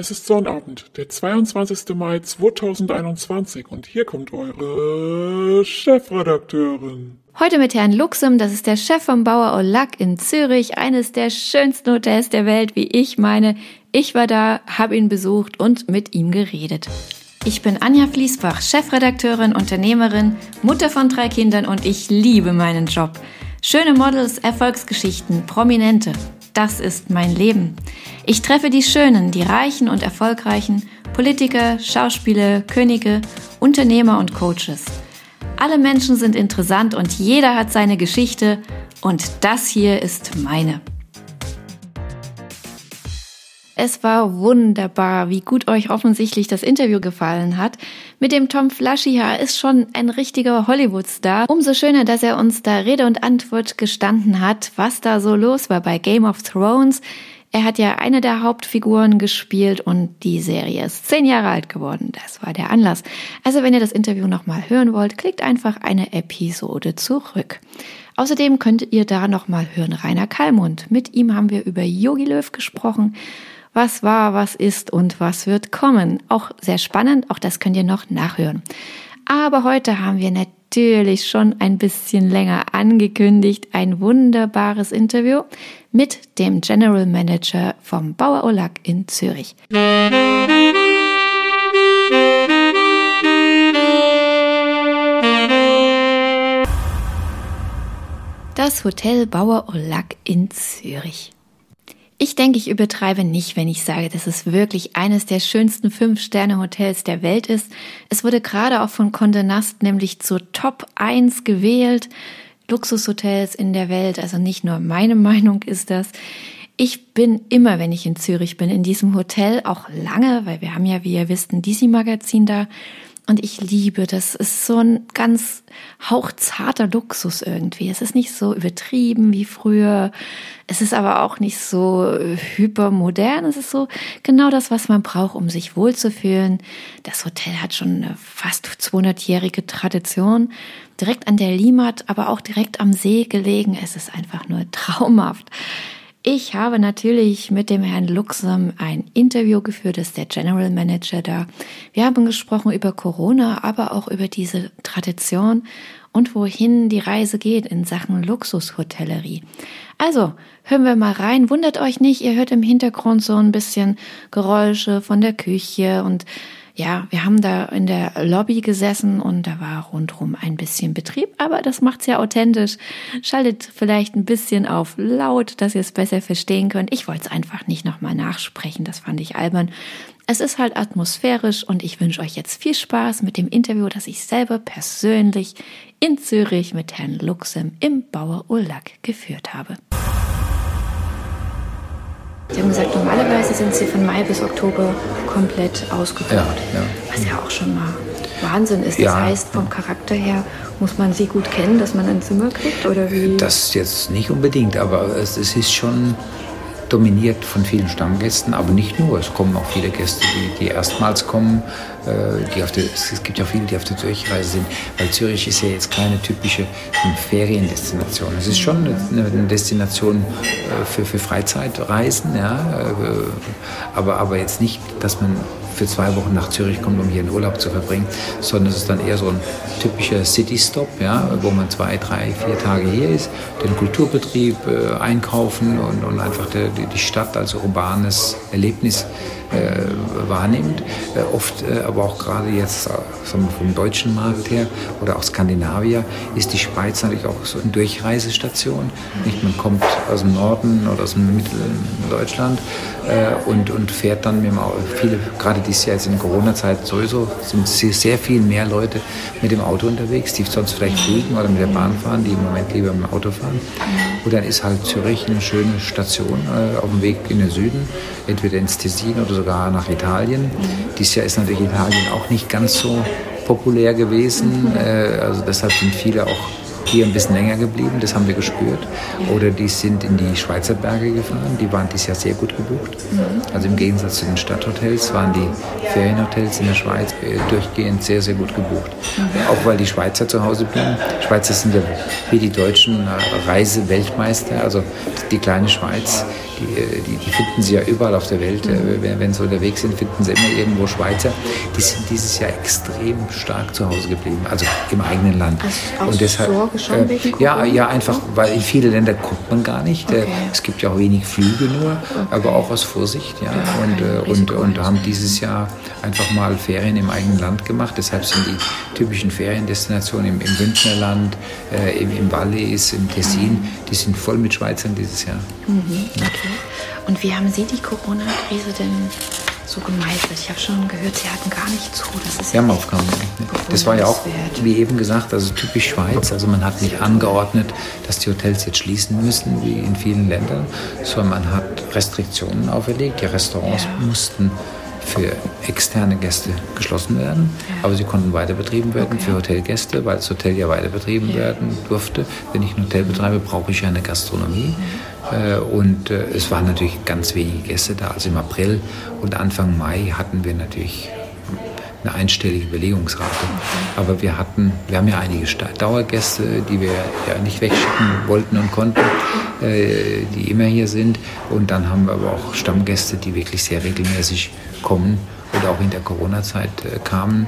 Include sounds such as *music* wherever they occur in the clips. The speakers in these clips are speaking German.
Es ist Sonnabend, der 22. Mai 2021 und hier kommt eure Chefredakteurin. Heute mit Herrn Luxem, das ist der Chef vom Bauer Olac in Zürich, eines der schönsten Hotels der Welt, wie ich meine. Ich war da, habe ihn besucht und mit ihm geredet. Ich bin Anja Fließbach, Chefredakteurin, Unternehmerin, Mutter von drei Kindern und ich liebe meinen Job. Schöne Models, Erfolgsgeschichten, Prominente das ist mein Leben. Ich treffe die Schönen, die Reichen und Erfolgreichen, Politiker, Schauspieler, Könige, Unternehmer und Coaches. Alle Menschen sind interessant und jeder hat seine Geschichte und das hier ist meine. Es war wunderbar, wie gut euch offensichtlich das Interview gefallen hat. Mit dem Tom Flaschier ist schon ein richtiger Hollywood-Star. Umso schöner, dass er uns da Rede und Antwort gestanden hat, was da so los war bei Game of Thrones. Er hat ja eine der Hauptfiguren gespielt und die Serie ist zehn Jahre alt geworden. Das war der Anlass. Also wenn ihr das Interview nochmal hören wollt, klickt einfach eine Episode zurück. Außerdem könnt ihr da nochmal hören Rainer Kallmund. Mit ihm haben wir über Yogi Löw gesprochen was war, was ist und was wird kommen. Auch sehr spannend, auch das könnt ihr noch nachhören. Aber heute haben wir natürlich schon ein bisschen länger angekündigt ein wunderbares Interview mit dem General Manager vom Bauer Olac in Zürich. Das Hotel Bauer Olac in Zürich. Ich denke, ich übertreibe nicht, wenn ich sage, dass es wirklich eines der schönsten Fünf-Sterne-Hotels der Welt ist. Es wurde gerade auch von Condé Nast nämlich zur Top 1 gewählt. Luxushotels in der Welt, also nicht nur meine *laughs* Meinung ist das. Ich bin immer, wenn ich in Zürich bin, in diesem Hotel, auch lange, weil wir haben ja, wie ihr wisst, ein DC-Magazin da. Und ich liebe, das ist so ein ganz hauchzarter Luxus irgendwie. Es ist nicht so übertrieben wie früher. Es ist aber auch nicht so hypermodern. Es ist so genau das, was man braucht, um sich wohlzufühlen. Das Hotel hat schon eine fast 200-jährige Tradition. Direkt an der Limat, aber auch direkt am See gelegen. Es ist einfach nur *laughs* traumhaft. Ich habe natürlich mit dem Herrn Luxem ein Interview geführt, das ist der General Manager da. Wir haben gesprochen über Corona, aber auch über diese Tradition und wohin die Reise geht in Sachen Luxushotellerie. Also, hören wir mal rein. Wundert euch nicht, ihr hört im Hintergrund so ein bisschen Geräusche von der Küche und ja, wir haben da in der Lobby gesessen und da war rundherum ein bisschen Betrieb, aber das macht's ja authentisch. Schaltet vielleicht ein bisschen auf laut, dass ihr es besser verstehen könnt. Ich wollte es einfach nicht nochmal nachsprechen, das fand ich albern. Es ist halt atmosphärisch und ich wünsche euch jetzt viel Spaß mit dem Interview, das ich selber persönlich in Zürich mit Herrn Luxem im Bauer Ullack geführt habe. Sie haben gesagt, normalerweise sind Sie von Mai bis Oktober komplett ausgebucht. Ja, ja. Was ja auch schon mal Wahnsinn ist. Das ja. heißt, vom Charakter her muss man Sie gut kennen, dass man ein Zimmer kriegt? Oder wie? Das jetzt nicht unbedingt, aber es, es ist schon dominiert von vielen Stammgästen, aber nicht nur. Es kommen auch viele Gäste, die, die erstmals kommen. Äh, die auf der, es gibt ja viele, die auf der Durchreise sind, weil Zürich ist ja jetzt keine typische Feriendestination. Es ist schon eine, eine Destination äh, für, für Freizeitreisen, ja, äh, aber, aber jetzt nicht, dass man für zwei Wochen nach Zürich kommt, um hier einen Urlaub zu verbringen, sondern es ist dann eher so ein typischer City-Stop, ja, wo man zwei, drei, vier Tage hier ist, den Kulturbetrieb äh, einkaufen und, und einfach der, die Stadt als urbanes Erlebnis äh, wahrnimmt. Äh, oft, äh, aber auch gerade jetzt äh, sagen wir, vom deutschen Markt her oder auch Skandinavier, ist die Schweiz natürlich auch so eine Durchreisestation. Nicht? Man kommt aus dem Norden oder aus dem Mitteldeutschland äh, und, und fährt dann mit dem. Viele, gerade dieses Jahr jetzt in Corona-Zeit sowieso, sind sehr viel mehr Leute mit dem Auto unterwegs, die sonst vielleicht fliegen oder mit der Bahn fahren, die im Moment lieber mit dem Auto fahren. Und dann ist halt Zürich eine schöne Station äh, auf dem Weg in den Süden, entweder ins Tessin oder sogar nach Italien. Dieses Jahr ist natürlich Italien auch nicht ganz so populär gewesen. Äh, also deshalb sind viele auch hier ein bisschen länger geblieben, das haben wir gespürt. Oder die sind in die Schweizer Berge gefahren, die waren dieses Jahr sehr gut gebucht. Also im Gegensatz zu den Stadthotels waren die Ferienhotels in der Schweiz äh, durchgehend sehr, sehr gut gebucht. Auch weil die Schweizer zu Hause blieben. Schweizer sind ja wie die Deutschen Reiseweltmeister, also die kleine Schweiz die, äh, die, die, finden sie ja überall auf der Welt. Mhm. Wenn, sie unterwegs sind, finden sie immer irgendwo Schweizer. Die sind dieses Jahr extrem stark zu Hause geblieben, also im eigenen Land. Also und deshalb, Sorge schon äh, ja, ja, einfach, weil in viele Länder kommt man gar nicht. Okay. Es gibt ja auch wenig Flüge nur, okay. aber auch aus Vorsicht. Ja, ja und, äh, und, und haben dieses Jahr einfach mal Ferien im eigenen Land gemacht. Deshalb sind die typischen Feriendestinationen im, im Bündnerland, äh, im, im Wallis, im Tessin, die sind voll mit Schweizern dieses Jahr. Mhm, okay. Und wie haben Sie die Corona-Krise denn so gemeistert? Ich habe schon gehört, Sie hatten gar nicht zu. Das ist ja Aufgaben. Das war ja auch, wie eben gesagt, also typisch Schweiz. Also man hat nicht angeordnet, dass die Hotels jetzt schließen müssen, wie in vielen Ländern, sondern man hat Restriktionen auferlegt. Die Restaurants ja. mussten für externe Gäste geschlossen werden, ja. aber sie konnten weiter betrieben werden okay. für Hotelgäste, weil das Hotel ja weiter betrieben ja. werden durfte. Wenn ich ein Hotel betreibe, brauche ich ja eine Gastronomie. Ja. Äh, und äh, es waren natürlich ganz wenige Gäste da. Also im April und Anfang Mai hatten wir natürlich eine einstellige Belegungsrate. Aber wir hatten, wir haben ja einige Dauergäste, die wir ja nicht wegschicken wollten und konnten, äh, die immer hier sind. Und dann haben wir aber auch Stammgäste, die wirklich sehr regelmäßig kommen oder auch in der Corona-Zeit äh, kamen.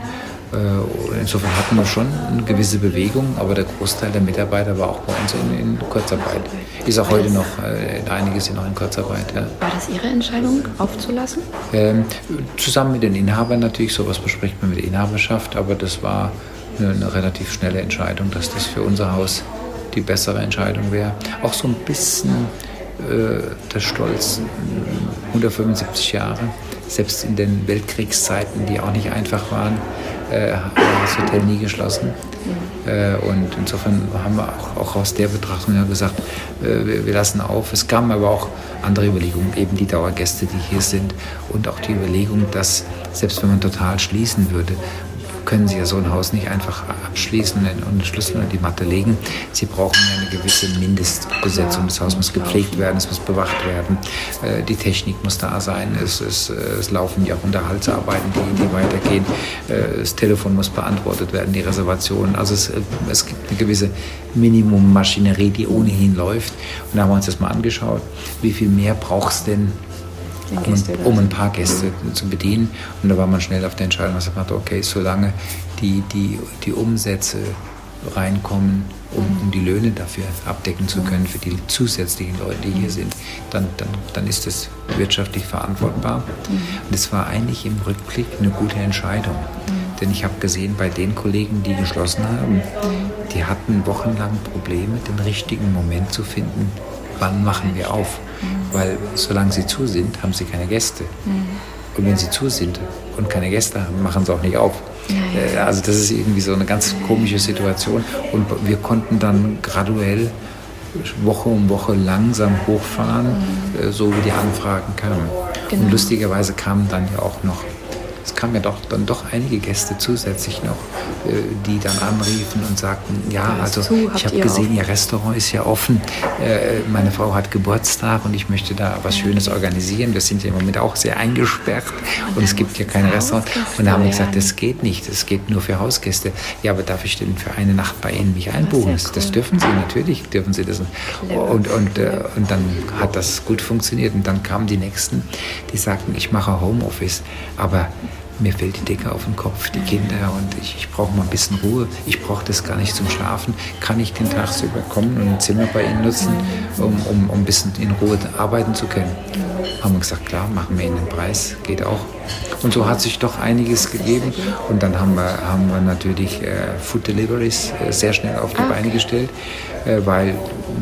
Äh, insofern hatten wir schon eine gewisse Bewegung, aber der Großteil der Mitarbeiter war auch bei uns in, in Kurzarbeit. Ist auch heute noch, äh, einige sind noch in Kurzarbeit. Ja. War das Ihre Entscheidung, aufzulassen? Ähm, zusammen mit den Inhabern natürlich, sowas bespricht man mit der Inhaberschaft, aber das war eine, eine relativ schnelle Entscheidung, dass das für unser Haus die bessere Entscheidung wäre. Auch so ein bisschen äh, der Stolz, 175 Jahre selbst in den Weltkriegszeiten, die auch nicht einfach waren, äh, das Hotel nie geschlossen. Äh, und insofern haben wir auch, auch aus der Betrachtung ja gesagt, äh, wir, wir, lassen auf. Es kamen aber auch andere Überlegungen, eben die Dauergäste, die hier sind und auch die Überlegung, dass selbst wenn man total schließen würde, können Sie ja so ein Haus nicht einfach abschließen und den Schlüssel in die Matte legen. Sie brauchen eine gewisse Mindestbesetzung. Das Haus muss gepflegt werden, es muss bewacht werden, äh, die Technik muss da sein, es, es, es laufen ja auch Unterhaltsarbeiten, die, die weitergehen, äh, das Telefon muss beantwortet werden, die Reservation. Also es, es gibt eine gewisse Minimummaschinerie, die ohnehin läuft. Und da haben wir uns das mal angeschaut, wie viel mehr braucht es denn um, um, ein paar Gäste zu bedienen. Und da war man schnell auf der Entscheidung, dass man dachte, okay, solange die, die, die Umsätze reinkommen, um, um, die Löhne dafür abdecken zu können für die zusätzlichen Leute, die hier sind, dann, dann, dann ist das wirtschaftlich verantwortbar. Und es war eigentlich im Rückblick eine gute Entscheidung. Denn ich habe gesehen, bei den Kollegen, die geschlossen haben, die hatten wochenlang Probleme, den richtigen Moment zu finden, wann machen wir auf. Weil solange sie zu sind, haben sie keine Gäste. Mhm. Und wenn sie zu sind und keine Gäste haben, machen sie auch nicht auf. Ja. Also das ist irgendwie so eine ganz komische Situation. Und wir konnten dann graduell Woche um Woche langsam hochfahren, mhm. so wie die Anfragen kamen. Genau. Und lustigerweise kamen dann ja auch noch es kamen ja doch, dann doch einige Gäste zusätzlich noch, äh, die dann anriefen und sagten, ja, also ich habe gesehen, Ihr Restaurant ist ja offen, äh, meine Frau hat Geburtstag und ich möchte da was Schönes organisieren. Wir sind ja im Moment auch sehr eingesperrt und es gibt ja kein Restaurant. Und da haben wir gesagt, das geht nicht, das geht nur für Hausgäste. Ja, aber darf ich denn für eine Nacht bei Ihnen mich einbuchen? Das, das dürfen Sie, natürlich dürfen Sie das. Und, und, äh, und dann hat das gut funktioniert. Und dann kamen die Nächsten, die sagten, ich mache Homeoffice, aber mir fällt die Decke auf den Kopf, die Kinder und ich, ich brauche mal ein bisschen Ruhe. Ich brauche das gar nicht zum Schlafen. Kann ich den Tag so überkommen und ein Zimmer bei Ihnen nutzen, um, um, um ein bisschen in Ruhe arbeiten zu können? Haben wir gesagt, klar, machen wir Ihnen den Preis, geht auch. Und so hat sich doch einiges gegeben. Und dann haben wir, haben wir natürlich äh, Food Deliveries äh, sehr schnell auf die Beine gestellt, äh, weil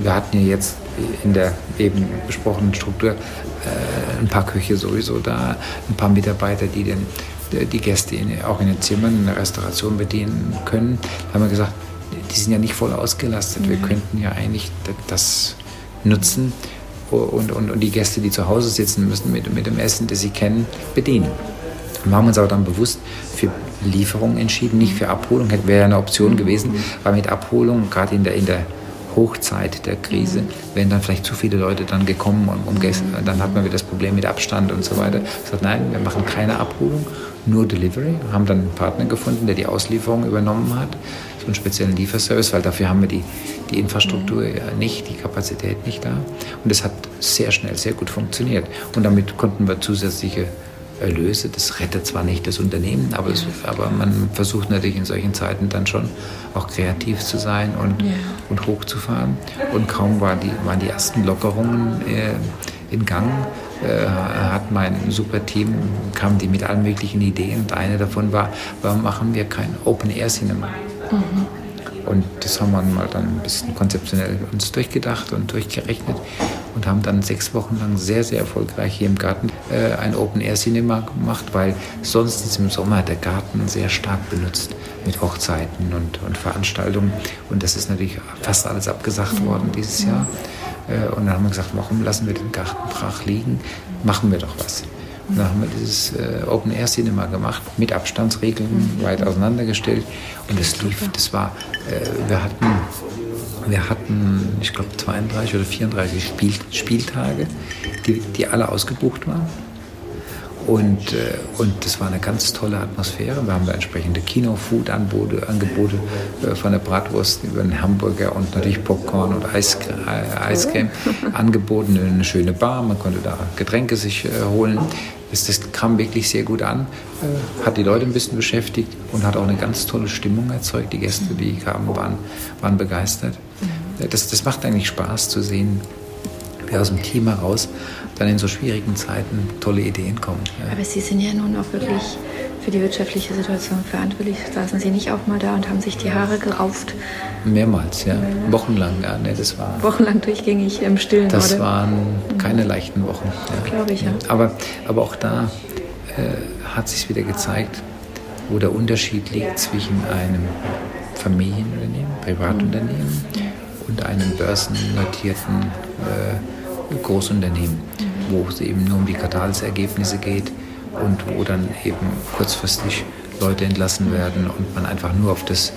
wir hatten ja jetzt in der eben besprochenen Struktur äh, ein paar Köche sowieso da, ein paar Mitarbeiter, die den die Gäste in, auch in den Zimmern in der Restauration bedienen können. Da haben wir gesagt, die sind ja nicht voll ausgelastet. Wir könnten ja eigentlich das nutzen und, und, und die Gäste, die zu Hause sitzen müssen, mit, mit dem Essen, das sie kennen, bedienen. Wir haben uns aber dann bewusst für Lieferung entschieden, nicht für Abholung. Wäre ja eine Option gewesen, weil mit Abholung, gerade in der, in der Hochzeit der Krise, wären dann vielleicht zu viele Leute dann gekommen und um dann hat man wieder das Problem mit Abstand und so weiter. Ich gesagt, nein, wir machen keine Abholung, nur Delivery. Haben dann einen Partner gefunden, der die Auslieferung übernommen hat. einen speziellen Lieferservice, weil dafür haben wir die, die Infrastruktur ja nicht, die Kapazität nicht da. Und es hat sehr schnell, sehr gut funktioniert. Und damit konnten wir zusätzliche Erlöse. Das rettet zwar nicht das Unternehmen, aber, es, aber man versucht natürlich in solchen Zeiten dann schon auch kreativ zu sein und, ja. und hochzufahren. Und kaum war die, waren die ersten Lockerungen äh, in Gang, äh, hat mein super Team, kamen die mit allen möglichen Ideen. Und eine davon war, warum machen wir kein Open-Air-Cinema? Mhm. Und das haben wir mal dann ein bisschen konzeptionell uns durchgedacht und durchgerechnet und haben dann sechs Wochen lang sehr, sehr erfolgreich hier im Garten äh, ein Open-Air-Cinema gemacht, weil sonst ist im Sommer der Garten sehr stark benutzt mit Hochzeiten und, und Veranstaltungen. Und das ist natürlich fast alles abgesagt worden dieses Jahr. Äh, und dann haben wir gesagt, warum lassen wir den Garten brach liegen? Machen wir doch was. Und dann haben wir dieses äh, Open Air Cinema gemacht, mit Abstandsregeln weit auseinandergestellt. Und es lief, das war, äh, wir hatten, wir hatten, ich glaube, 32 oder 34 Spiel, Spieltage, die, die alle ausgebucht waren. Und, äh, und das war eine ganz tolle Atmosphäre. Wir haben da entsprechende Kino-Food-Angebote Angebote, äh, von der Bratwurst über den Hamburger und natürlich Popcorn und Eis, äh, Eiscreme *laughs* angeboten. Eine schöne Bar, man konnte da Getränke sich holen. Das, das, kam wirklich sehr gut an, hat die Leute ein bisschen beschäftigt und hat auch eine ganz tolle Stimmung erzeugt. Die Gäste, die kamen, waren, waren begeistert. Mhm. Das, das macht eigentlich Spaß zu sehen, wie aus dem Team heraus dann in so schwierigen Zeiten tolle Ideen kommen. Ja. Aber Sie sind ja nun auch wirklich für die wirtschaftliche Situation verantwortlich. Saßen Sie nicht auch mal da und haben sich die Haare gerauft? Mehrmals, ja. Wochenlang, ja. Nee, das war, Wochenlang durchgängig im Stillen. Das oder? waren keine leichten Wochen. Ja. Glaube ich, ja. Aber, aber auch da äh, hat sich wieder gezeigt, wo der Unterschied liegt zwischen einem Familienunternehmen, Privatunternehmen mhm. und einem börsennotierten äh, Großunternehmen. Wo es eben nur um die Quartalsergebnisse geht und wo dann eben kurzfristig Leute entlassen werden und man einfach nur auf das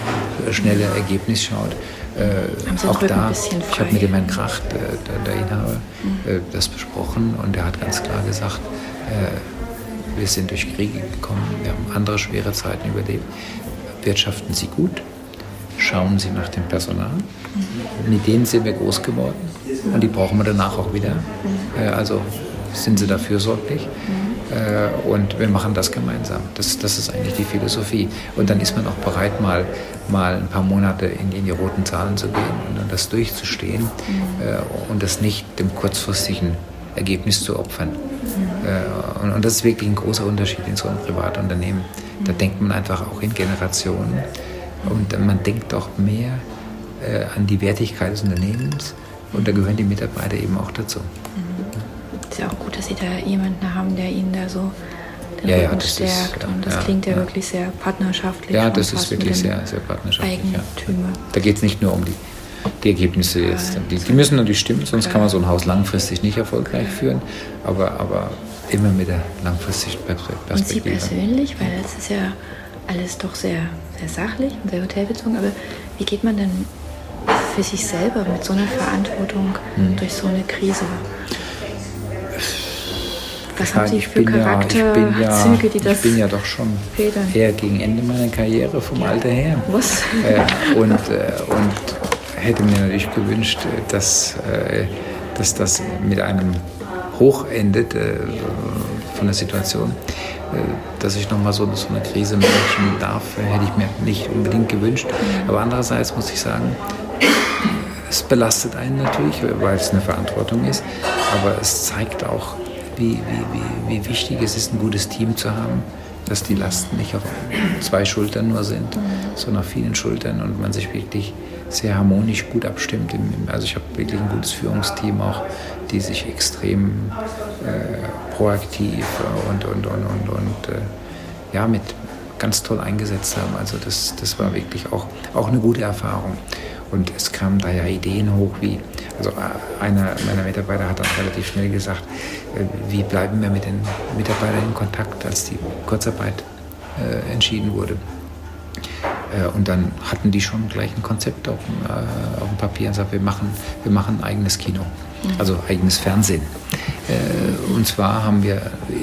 schnelle Ergebnis schaut. Äh, auch da, ich habe mit dem Herrn Kracht, äh, der, der Inhaber, mhm. äh, das besprochen und er hat ganz klar gesagt, äh, wir sind durch Kriege gekommen, wir haben andere schwere Zeiten überlebt. Wirtschaften Sie gut, schauen Sie nach dem Personal. Mit denen sind wir groß geworden und die brauchen wir danach auch wieder. Äh, also sind Sie da fürsorglich mhm. und wir machen das gemeinsam. Das, das ist eigentlich die Philosophie. Und dann ist man auch bereit, mal, mal ein paar Monate in, in die roten Zahlen zu gehen und dann das durchzustehen mhm. und das nicht dem kurzfristigen Ergebnis zu opfern. Und, und, das ist wirklich ein großer Unterschied in so einem Privatunternehmen. Da denkt man einfach auch in Generationen und man denkt auch mehr äh, an die Wertigkeit des Unternehmens und da gehören die Mitarbeiter eben auch dazu. Mhm. Ist ja auch gut, dass Sie da jemanden haben, der Ihnen da so den ja, Rücken ja, stärkt. Ist, und das ja, klingt ja, ja, wirklich sehr partnerschaftlich. Ja, das ist wirklich sehr, sehr partnerschaftlich. Eigentümer. Da geht es nicht nur um die, die Ergebnisse jetzt. Die, die, müssen natürlich stimmen, sonst kann man so ein Haus langfristig nicht erfolgreich führen. Aber, aber immer mit der langfristigen Perspektive. Und Sie persönlich, weil es ist ja alles doch sehr, sehr sachlich und sehr hotelbezogen, aber wie geht man denn für sich selber mit so einer Verantwortung hm. durch so eine Krise? Was haben Sie für Charakterzüge, ja, die das Ich bin ja doch schon federn. eher gegen Ende meiner Karriere vom Alter her. Was? Äh, und, äh, und hätte mir natürlich gewünscht, dass, äh, dass das mit einem Hoch endet äh, von der Situation. Äh, dass ich nochmal so, so eine Krise managen darf, hätte ich mir nicht unbedingt gewünscht. Aber andererseits muss ich sagen, es belastet einen natürlich, weil es eine Verantwortung ist, aber es zeigt auch, wie, wie, wie, wie wichtig es ist, ein gutes Team zu haben, dass die Lasten nicht auf zwei Schultern nur sind, sondern auf vielen Schultern und man sich wirklich sehr harmonisch gut abstimmt. Also ich habe wirklich ein gutes Führungsteam auch, die sich extrem äh, proaktiv und, und, und, und, und äh, ja, mit ganz toll eingesetzt haben. Also das, das war wirklich auch, auch eine gute Erfahrung. Und es kamen da ja Ideen hoch, wie, also einer meiner Mitarbeiter hat dann relativ schnell gesagt, äh, wie bleiben wir mit den Mitarbeitern in Kontakt, als die Kurzarbeit äh, entschieden wurde. Äh, und dann hatten die schon gleich ein Konzept auf dem, äh, auf dem Papier und gesagt, wir machen, wir machen ein eigenes Kino, mhm. also eigenes Fernsehen. Äh, und zwar haben wir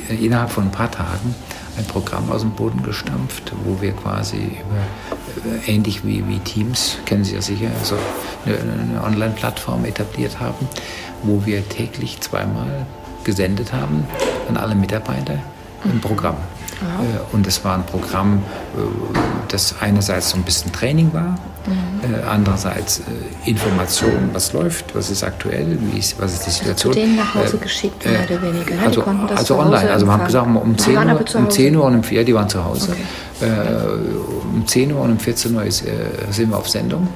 innerhalb von ein paar Tagen ein Programm aus dem Boden gestampft, wo wir quasi über, äh, ähnlich wie, wie Teams, kennen Sie ja sicher, also eine, eine Online-Plattform etabliert haben, wo wir täglich zweimal gesendet haben an alle Mitarbeiter ein Programm. Äh, und es war ein Programm, äh, das einerseits so ein bisschen Training war, mhm. andererseits Information, was läuft, was ist aktuell, wie ist, was ist die Situation. Also zu denen nach Hause geschickt, mehr oder weniger. Ne? Also, also online. Also wir haben gesagt, um 10, Uhr, um 10 Uhr und um 4 Uhr, die waren zu Hause. Okay. um 10 Uhr und um 14 Uhr ist, sind wir auf Sendung.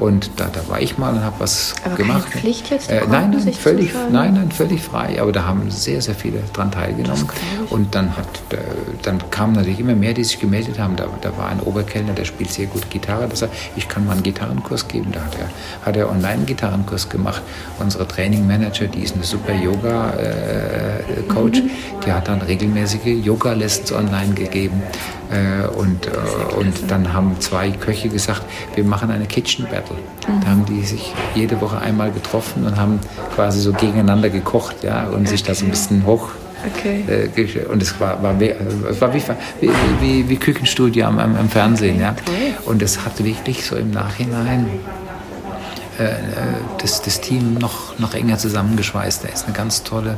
Und da, da war ich mal und habe was aber gemacht. Keine Pflicht jetzt? Äh, nein, nein, völlig, nein, nein, völlig frei. Aber da haben sehr, sehr viele dran teilgenommen. Und dann, hat, äh, dann kamen natürlich immer mehr, die sich gemeldet haben. Da, da war ein Oberkellner, der spielt sehr gut Gitarre. Das sagt, ich kann mal einen Gitarrenkurs geben. Da hat er, hat er online einen Gitarrenkurs gemacht. Unsere Trainingmanager, die ist eine super Yoga-Coach, äh, mhm. die hat dann regelmäßige Yoga-Lessons online gegeben. Äh, und, äh, und dann haben zwei Köche gesagt, wir machen eine Kitchen Battle. Mhm. Da haben die sich jede Woche einmal getroffen und haben quasi so gegeneinander gekocht ja, und okay. sich das ein bisschen hoch Okay. Äh, und es war, war, es war wie, wie, wie, wie Küchenstudio am, am, Fernsehen. Ja. Und es hat wirklich so im Nachhinein äh, das, das Team noch, noch enger zusammengeschweißt. Da ist eine ganz tolle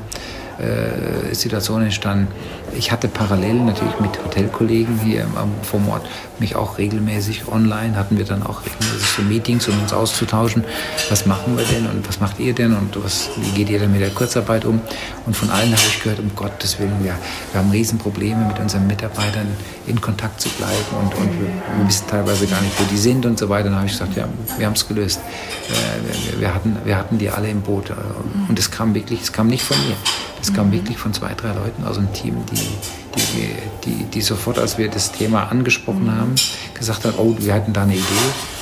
äh, Situation entstanden. Ich hatte parallel natürlich mit Hotelkollegen hier vom Ort mich auch regelmäßig online, hatten wir dann auch regelmäßig so Meetings, um uns auszutauschen. Was machen wir denn und was macht ihr denn und was, wie geht ihr denn mit der Kurzarbeit um? Und von allen habe ich gehört, um Gottes Willen, wir, wir haben Riesenprobleme mit unseren Mitarbeitern in Kontakt zu bleiben und, und wir, wissen teilweise gar nicht, wo die sind und so weiter. Dann habe ich gesagt, ja, wir haben es gelöst. Äh, wir, wir, hatten, wir hatten die alle im Boot und es kam wirklich, es kam nicht von mir. Es kam wirklich von zwei, drei Leuten aus dem Team, die, die, die, die sofort, als wir das Thema angesprochen mhm. haben, gesagt haben, oh, wir hatten da eine Idee.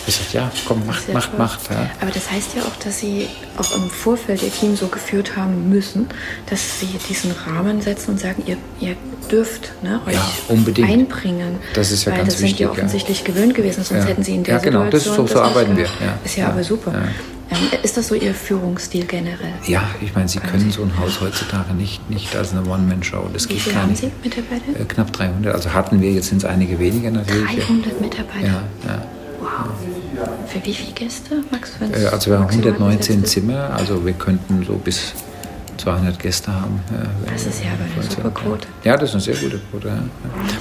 Ich sagte, ja, komm, macht, ja macht, macht. Ja. Aber das heißt ja auch, dass Sie auch im Vorfeld Ihr Team so geführt haben müssen, dass Sie diesen Rahmen setzen und sagen, ihr, ihr dürft ne, euch ja, einbringen. Das ist ja Weil ganz das wichtig. sind ja offensichtlich gewöhnt gewesen, sonst hätten Sie in der ja, genau, Situation... Das ist so, so arbeiten wir. Ist ja, aber super. Ähm, ist das so Ihr Führungsstil generell? Ja, ich meine, Sie können so ein Haus heutzutage nicht, nicht als eine One-Man-Show. Das Wie geht viele gar haben nicht. Sie Mitarbeiter? Äh, knapp 300. Also hatten wir, jetzt sind es einige weniger natürlich. 300 Mitarbeiter? Ja, ja. Wow. Für wie viele Gäste, Max? Äh, also wir haben 119 Zimmer, also wir könnten so bis 200 Gäste haben. das ist ja aber eine super Quote. Ja, das ist eine sehr gute Quote. Ja.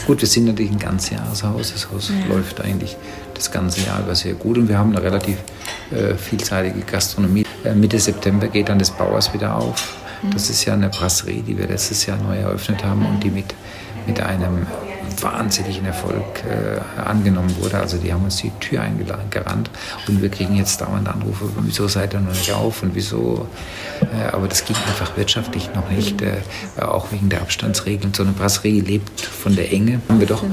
Gut, wir sind natürlich ein Ganzjahreshaus. Das Haus ja. läuft eigentlich das ganze Jahr über sehr gut und wir haben eine relativ äh, vielseitige Gastronomie. Äh, Mitte September geht dann das Bauers wieder auf. Mhm. Das ist ja eine Brasserie, die wir letztes Jahr neu eröffnet haben und die mit, mit einem wahnsinnigen Erfolg äh, angenommen wurde. Also die haben uns die Tür eingerannt und wir kriegen jetzt dauernd Anrufe, wieso seid ihr noch nicht auf und wieso. Äh, aber das ging einfach wirtschaftlich noch nicht, äh, auch wegen der Abstandsregeln. So eine Brasserie lebt von der Enge. Haben wir doch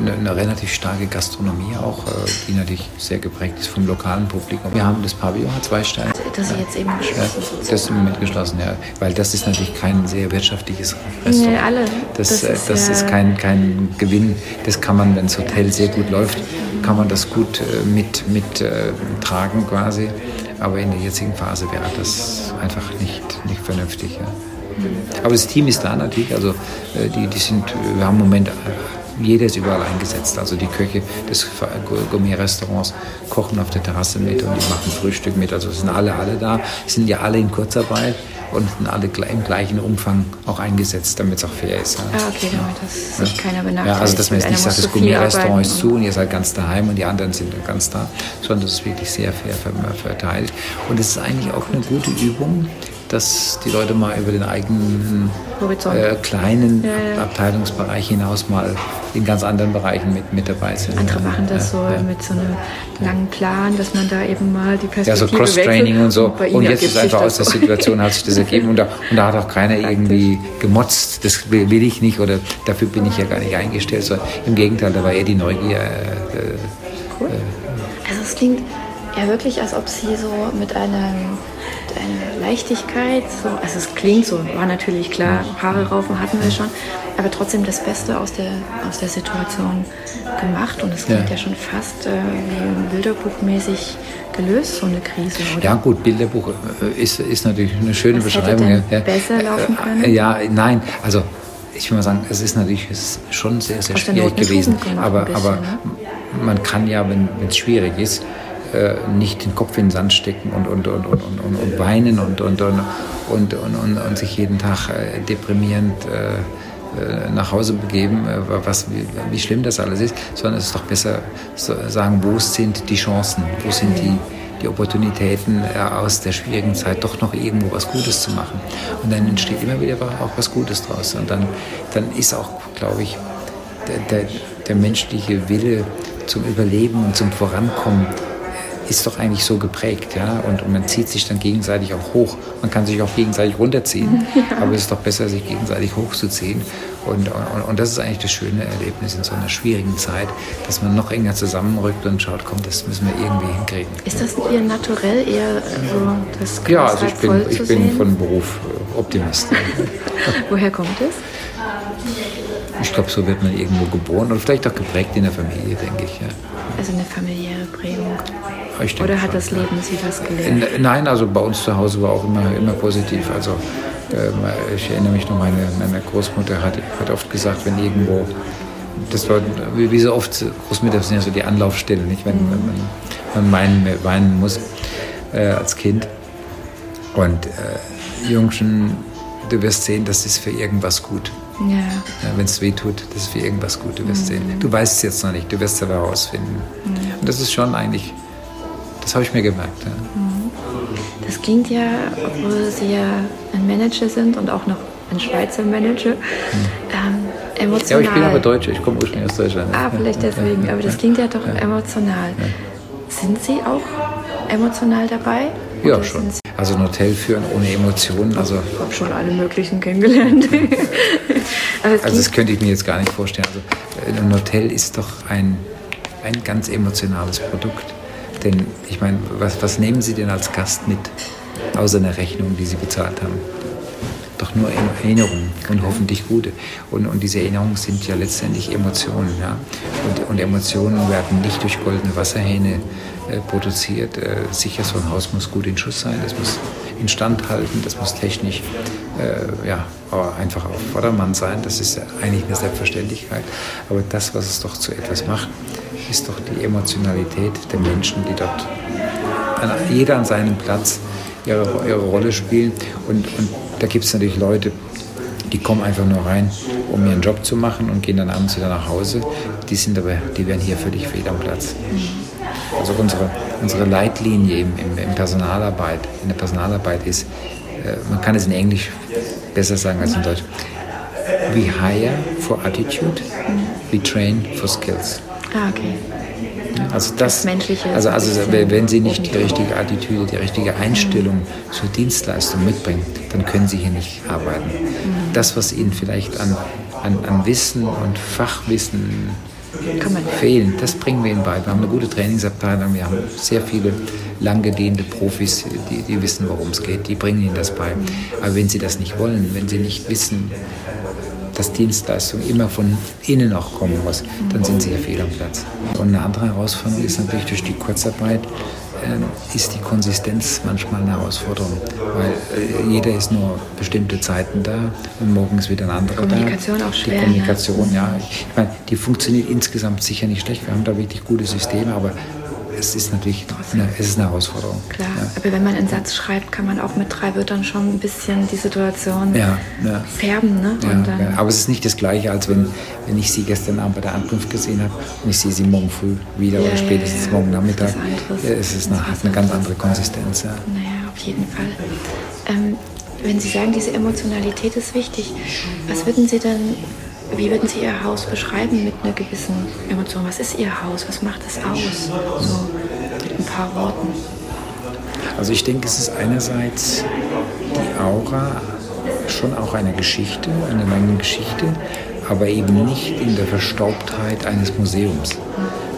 eine, eine, relativ starke Gastronomie auch, äh, die natürlich sehr geprägt ist vom lokalen Publikum. Wir haben das Pavillon, hat zwei Steine. Das ist jetzt eben geschlossen. Ja, das ist im Moment geschlossen, ja. Weil das ist natürlich kein sehr wirtschaftliches Restaurant. Nee, alle. Das, das, ist, das ist kein, kein Gewinn. Das kann man, wenn das Hotel sehr gut läuft, kann man das gut äh, mit, mit äh, tragen quasi. Aber in der jetzigen Phase wäre das einfach nicht, nicht vernünftig. Ja. Aber das Team ist da natürlich. Also äh, die, die sind, wir haben im Moment jeder ist überall eingesetzt. Also die Köche des Gourmet-Restaurants kochen auf der Terrasse mit und die machen Frühstück mit. Also sind alle, alle da. Sind ja alle in Kurzarbeit und sind alle im gleichen Umfang auch eingesetzt, damit es auch fair ist. Ja. Ah, okay, damit das sich keiner benachteiligt. Ja, also dass man jetzt nicht sagt, das Gourmet-Restaurant ist zu und ihr seid ganz daheim und die anderen sind ganz da, sondern das ist wirklich sehr fair verteilt. Und es ist eigentlich auch eine gute Übung, dass die Leute mal über den eigenen äh, kleinen ja, ja. Abteilungsbereich hinaus mal in ganz anderen Bereichen mit, mit dabei sind. Andere machen das so mit so einem langen Plan, dass man da eben mal die Perspektive Ja, so Cross-Training und so. Und, und jetzt ist einfach aus der Situation hat sich das ergeben und da, und da hat auch keiner irgendwie gemotzt, das will, will, ich nicht oder dafür bin ich ja gar nicht eingestellt, sondern im Gegenteil, da war eher die Neugier. Äh, cool. Äh, also es klingt ja wirklich, als ob Sie so mit einem eine Leichtigkeit. So, also es klingt so, war natürlich klar, Haare raufen hatten wir schon. aber trotzdem das Beste aus der, aus der Situation gemacht und es klingt ja. ja, schon fast äh, wie Bilderbuchmäßig gelöst, so eine Krise, oder? Ja gut, Bilderbuch äh, ist, ist natürlich eine schöne Was Beschreibung. Hätte denn ja. besser laufen können? Äh, ja, nein, also ich will mal sagen, es ist natürlich schon sehr, sehr schwierig gewesen. Aber, bisschen, aber ne? man kann ja, wenn es schwierig ist, nicht den Kopf in den Sand stecken und, und, und, und, und, und weinen und, und, und, und, und, und, sich jeden Tag äh, deprimierend äh, nach Hause begeben, was, wie, wie, schlimm das alles ist, sondern es ist doch besser sagen, wo sind die Chancen, wo sind die, die Opportunitäten aus der schwierigen Zeit doch noch irgendwo was Gutes zu machen. Und dann entsteht immer wieder auch was Gutes draus. Und dann, dann ist auch, glaube ich, der, der, der menschliche Wille zum Überleben und zum Vorankommen ist doch eigentlich so geprägt, ja. Und, und, man zieht sich dann gegenseitig auch hoch. Man kann sich auch gegenseitig runterziehen, *laughs* ja. aber es ist doch besser, sich gegenseitig hochzuziehen. Und, und, und, das ist eigentlich das schöne Erlebnis in so einer schwierigen Zeit, dass man noch enger zusammenrückt und schaut, komm, das müssen wir irgendwie hinkriegen. Ist das Ihr Naturell eher so das Ja, also ich bin, ich bin von Beruf äh, Optimist. *laughs* Woher kommt es? Ich glaube, so wird man irgendwo geboren oder vielleicht auch geprägt in der Familie, denke ich. Ja. Also eine familiäre Prägung. Oder hat das Leben Sie was gelehrt? Nein, also bei uns zu Hause war auch immer, immer positiv. Also ähm, ich erinnere mich noch, meine, meine Großmutter hat, hat oft gesagt, wenn irgendwo, das war wie so oft, Großmütter sind ja so die Anlaufstelle, nicht? Wenn, wenn man, man weinen, weinen muss äh, als Kind. Und äh, Jungschen, du wirst sehen, das ist für irgendwas gut. Ja. ja Wenn es weh tut, das ist für irgendwas gut, du wirst mhm. sehen. Du weißt es jetzt noch nicht, du wirst es aber herausfinden. Mhm. Und das ist schon eigentlich, das habe ich mir gemerkt. Ja. Mhm. Das klingt ja, obwohl Sie ja ein Manager sind und auch noch ein Schweizer Manager, mhm. ähm, emotional. Ja, aber ich bin aber Deutscher, ich komme ursprünglich aus Deutschland. Ah, vielleicht deswegen, aber das klingt ja doch emotional. Sind Sie auch emotional dabei? Ja, schon. Also ein Hotel führen ohne Emotionen. Also ich habe schon alle möglichen kennengelernt. *laughs* also das könnte ich mir jetzt gar nicht vorstellen. Also ein Hotel ist doch ein, ein ganz emotionales Produkt. Denn ich meine, was, was nehmen Sie denn als Gast mit, außer einer Rechnung, die Sie bezahlt haben? Doch nur Erinnerungen und hoffentlich gute. Und, und diese Erinnerungen sind ja letztendlich Emotionen. Ja? Und, und Emotionen werden nicht durch goldene Wasserhähne äh, produziert. Äh, sicher, so ein Haus muss gut in Schuss sein, das muss instand halten, das muss technisch äh, ja, einfach auf Vordermann sein. Das ist eigentlich eine Selbstverständlichkeit. Aber das, was es doch zu etwas macht, ist doch die Emotionalität der Menschen, die dort an, jeder an seinem Platz ihre, ihre Rolle spielen. Und, und da gibt es natürlich Leute, die kommen einfach nur rein, um ihren Job zu machen und gehen dann abends wieder nach Hause. Die sind aber, die werden hier völlig fehl am Platz. Also unsere, unsere Leitlinie im, im, im Personalarbeit, in der Personalarbeit ist, äh, man kann es in Englisch besser sagen als in Deutsch. We hire for attitude, we train for skills. Ah, okay. Also das, das also, also wenn Sie nicht die richtige Attitüde, die richtige Einstellung mhm. zur Dienstleistung mitbringen, dann können Sie hier nicht arbeiten. Mhm. Das, was Ihnen vielleicht an, an, an Wissen und Fachwissen fehlen. Das bringen wir ihnen bei. Wir haben eine gute Trainingsabteilung, wir haben sehr viele langgediente Profis, die, die wissen, worum es geht, die bringen ihnen das bei. Aber wenn sie das nicht wollen, wenn sie nicht wissen, dass Dienstleistung immer von innen auch kommen muss, dann sind sie ja fehl am Platz. Und eine andere Herausforderung ist natürlich durch die Kurzarbeit, äh, ist die Konsistenz manchmal eine Herausforderung, weil äh, jeder ist nur bestimmte Zeiten da und morgen ist wieder ein anderer Kommunikation da. Auch schwer, die Kommunikation, ne? ja. Ich meine, die funktioniert insgesamt sicher nicht schlecht. Wir haben da wirklich gute Systeme, aber es ist natürlich eine, es ist eine Herausforderung. Klar, ja. aber wenn man einen Satz schreibt, kann man auch mit drei Wörtern schon ein bisschen die Situation ja, ja. färben. Ne? Aber es ist nicht das Gleiche, als wenn, wenn ich Sie gestern Abend bei der Ankunft gesehen habe und ich sehe Sie morgen früh wieder oder spätestens morgen Nachmittag. Es ist eine, hat eine ganz andere Konsistenz. Ja. Naja, auf jeden Fall. Ähm, wenn Sie sagen, diese Emotionalität ist wichtig, was würden Sie denn wie würden Sie Ihr Haus beschreiben mit einer gewissen Emotion? Was ist Ihr Haus? Was macht es aus? So mit ein paar Worten. Also ich denke, es ist einerseits die Aura schon auch eine Geschichte, eine lange Geschichte, aber eben nicht in der Verstaubtheit eines Museums,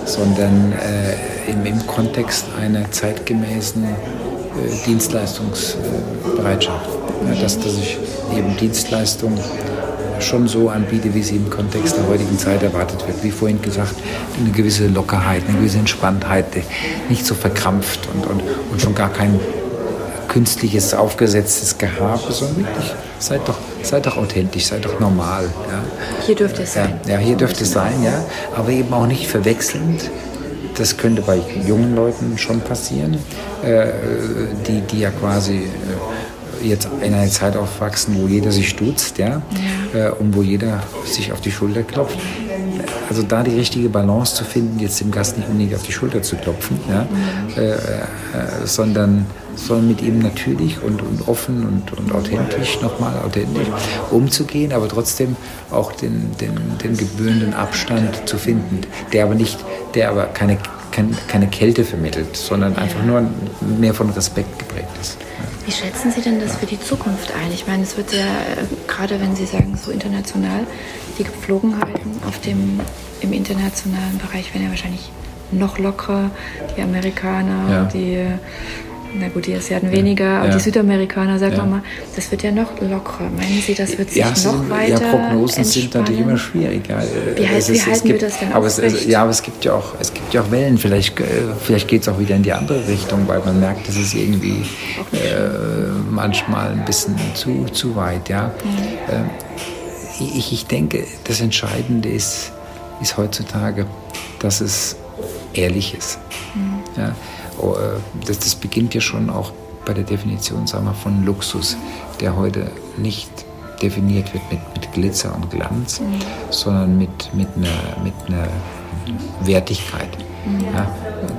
sondern äh, im, im, Kontext einer zeitgemäßen äh, Dienstleistungsbereitschaft. Ja, dass, dass ich eben Dienstleistung schon so anbiete, wie sie im Kontext der heutigen Zeit erwartet wird. Wie vorhin gesagt, eine gewisse Lockerheit, eine gewisse Entspanntheit, nicht so verkrampft und, und, und schon gar kein künstliches, aufgesetztes Gehabe, sondern wirklich, seid doch, seid doch authentisch, seid doch normal. Ja. Hier dürfte es sein. Ja, ja hier dürfte es sein, ja, aber eben auch nicht verwechselnd. Das könnte bei jungen Leuten schon passieren, äh, die, die ja quasi äh, jetzt in einer Zeit aufwachsen, wo jeder sich ja, ja. Äh, und wo jeder sich auf die Schulter klopft. Also da die richtige Balance zu finden, jetzt dem Gast nicht unbedingt auf die Schulter zu klopfen, ja, äh, äh, sondern sondern mit ihm natürlich und, und offen und, und authentisch, nochmal authentisch umzugehen, aber trotzdem auch den, den, den gebührenden Abstand zu finden, der aber nicht, der aber keine, keine, keine Kälte vermittelt, sondern einfach nur mehr von Respekt geprägt ist. Wie schätzen Sie denn das für die Zukunft ein? Ich meine, es wird ja, gerade wenn Sie sagen, so international, die Gepflogenheiten auf dem, im internationalen Bereich werden ja wahrscheinlich noch lockerer. Die Amerikaner, ja. die na gut, die Asiaten weniger, aber ja. die Südamerikaner, sagen ja. mal, das wird ja noch lockerer. Meinen Sie, das wird sich ja, noch weiter Ja, Prognosen sind natürlich immer schwierig. Ja. Wie, heißt, wie halten gibt, wir das denn aber es, also, Ja, aber es gibt ja auch, es gibt ja auch Wellen. Vielleicht, äh, vielleicht geht es auch wieder in die andere Richtung, weil man merkt, das ist irgendwie äh, manchmal ein bisschen zu, zu weit. Ja. Mhm. Äh, ich, ich denke, das Entscheidende ist, ist heutzutage, dass es ehrlich ist. Mhm. Ja Oh, äh, das, das beginnt ja schon auch bei der Definition sagen wir, von Luxus, der heute nicht definiert wird mit, mit Glitzer und Glanz, mhm. sondern mit, mit, einer, mit einer Wertigkeit. Mhm. Ja,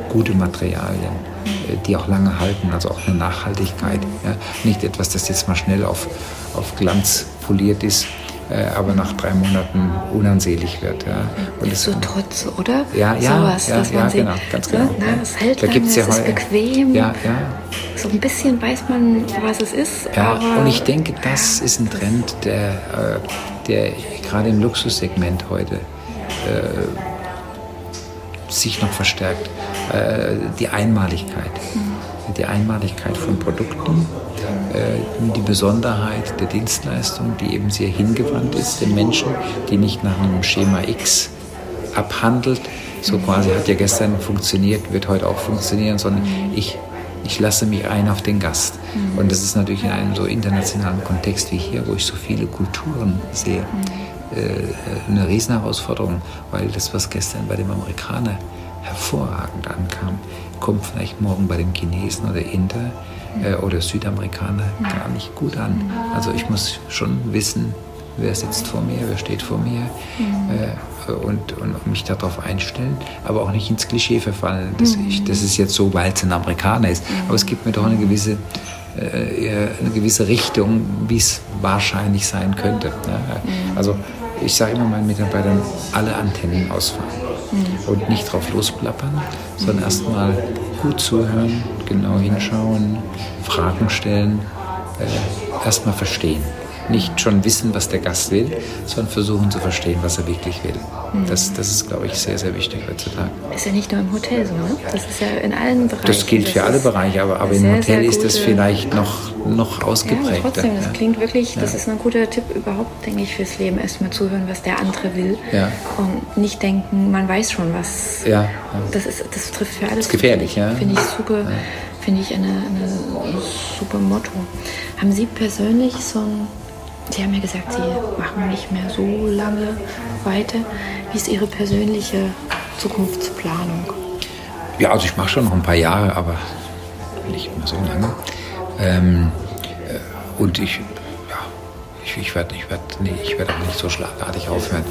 gute Materialien, mhm. die auch lange halten, also auch eine Nachhaltigkeit. Ja, nicht etwas, das jetzt mal schnell auf, auf Glanz poliert ist, äh, aber nach drei Monaten unansehlich wird. Ja. Und ist so trotz, oder? Ja, ja, Sowas, ja, ja genau, ganz genau. Na, es hält da lange, gibt's ja es ist bequem. Ja, ja. So ein bisschen weiß man, was es ist. Ja, und ich denke, das ist ein Trend, der, äh, der gerade im Luxussegment heute äh, sich noch verstärkt. Äh, die Einmaligkeit. Mhm. Die Einmaligkeit von Produkten die Besonderheit der Dienstleistung, die eben sehr hingewandt ist den Menschen, die nicht nach einem Schema X abhandelt, so quasi hat ja gestern funktioniert, wird heute auch funktionieren, sondern ich, ich lasse mich ein auf den Gast. Und das ist natürlich in einem so internationalen Kontext wie hier, wo ich so viele Kulturen sehe, äh, eine Riesenherausforderung, weil das, was gestern bei dem Amerikaner hervorragend ankam, kommt vielleicht morgen bei dem Chinesen oder Inder äh, oder Südamerikaner gar nicht gut an. Also ich muss schon wissen, wer sitzt vor mir, wer steht vor mir äh, und, und mich darauf einstellen, aber auch nicht ins Klischee verfallen, dass ich, das ist jetzt so, weil es ein Amerikaner ist. Aber es gibt mir doch eine gewisse äh, eine gewisse Richtung, wie es wahrscheinlich sein könnte. Also ich sage immer meinen Mitarbeitern, alle Antennen ausfahren mhm. Und nicht drauf losplappern, sondern erstmal gut zuhören, genau hinschauen, Fragen stellen, äh, erstmal verstehen nicht schon wissen, was der Gast will, sondern versuchen zu verstehen, was er wirklich will. Mhm. Das, das ist, glaube ich, sehr, sehr wichtig heutzutage. Ist ja nicht nur im Hotel so, ne? Das ist ja in allen Bereichen. Das gilt das für alle Bereiche, aber, aber sehr, im Hotel ist das vielleicht noch, noch ausgeprägter. Ja, trotzdem, das klingt wirklich, ja. das ist ein guter Tipp überhaupt, denke ich, fürs Leben. Erstmal zuhören, was der andere will. Ja. Und nicht denken, man weiß schon was. Ja. Das, ist, das trifft für alles. Das ist gefährlich, ja. Finde ich super. Finde ich eine, eine super Motto. Haben Sie persönlich so ein Sie haben ja gesagt, Sie machen nicht mehr so lange weiter. Wie ist Ihre persönliche Zukunftsplanung? Ja, also ich mache schon noch ein paar Jahre, aber nicht mehr so lange. Ähm, äh, und ich, ja, ich, ich werde ich werd, nee, werd auch nicht so schlagartig aufhören